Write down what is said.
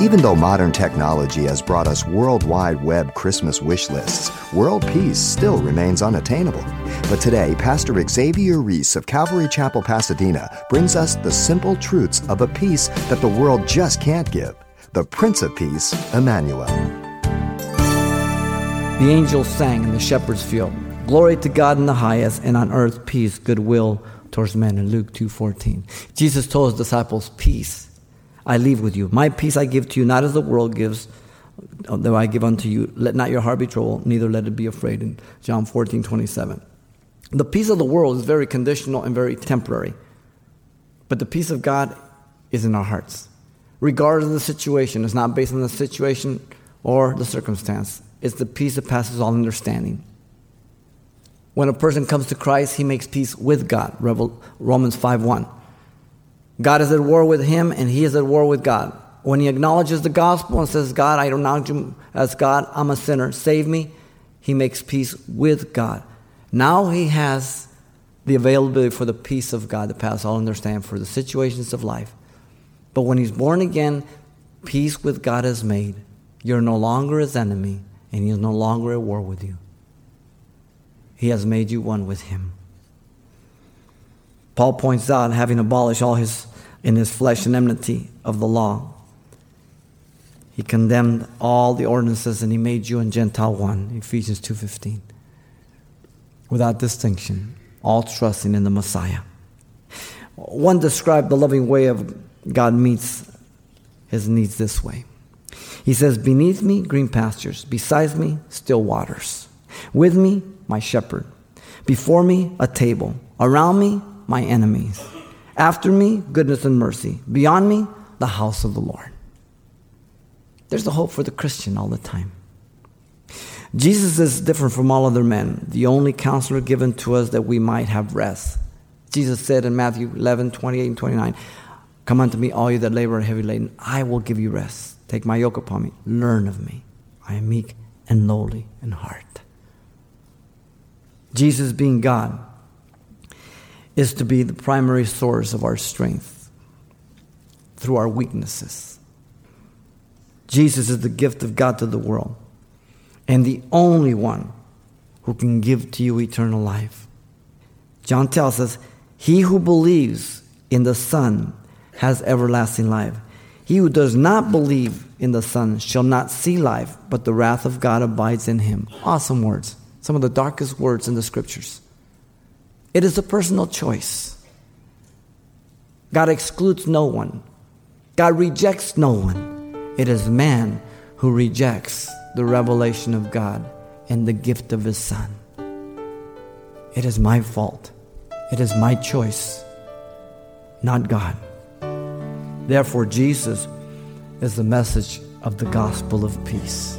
Even though modern technology has brought us worldwide web Christmas wish lists, world peace still remains unattainable. But today, Pastor Xavier Reese of Calvary Chapel, Pasadena brings us the simple truths of a peace that the world just can't give. The Prince of Peace, Emmanuel. The angels sang in the shepherd's field, Glory to God in the highest, and on earth peace, goodwill towards men in Luke 2.14. Jesus told his disciples, Peace I leave with you. My peace I give to you, not as the world gives, though I give unto you. Let not your heart be troubled, neither let it be afraid. In John 14, 27. The peace of the world is very conditional and very temporary. But the peace of God is in our hearts. Regardless of the situation, it's not based on the situation or the circumstance. It's the peace that passes all understanding. When a person comes to Christ, he makes peace with God. Romans 5 1. God is at war with him, and he is at war with God. When he acknowledges the gospel and says, God, I acknowledge you as God, I'm a sinner, save me, he makes peace with God. Now he has the availability for the peace of God that passes all understanding for the situations of life. But when he's born again, peace with God is made. You're no longer his enemy, and he is no longer at war with you. He has made you one with him. Paul points out, having abolished all his in his flesh an enmity of the law, he condemned all the ordinances and he made Jew and Gentile one. Ephesians 2:15. Without distinction, all trusting in the Messiah. One described the loving way of God meets his needs this way. He says, Beneath me, green pastures. Beside me, still waters. With me, my shepherd. Before me, a table. Around me, my enemies. After me, goodness and mercy. Beyond me, the house of the Lord. There's a hope for the Christian all the time. Jesus is different from all other men, the only counselor given to us that we might have rest. Jesus said in Matthew 11, 28 and 29, Come unto me, all you that labor and heavy laden, I will give you rest. Take my yoke upon me. Learn of me. I am meek and lowly in heart. Jesus being God, is to be the primary source of our strength through our weaknesses. Jesus is the gift of God to the world and the only one who can give to you eternal life. John tells us, He who believes in the Son has everlasting life. He who does not believe in the Son shall not see life, but the wrath of God abides in him. Awesome words. Some of the darkest words in the scriptures. It is a personal choice. God excludes no one, God rejects no one. It is man who rejects the revelation of God and the gift of His Son. It is my fault. It is my choice, not God. Therefore, Jesus is the message of the gospel of peace.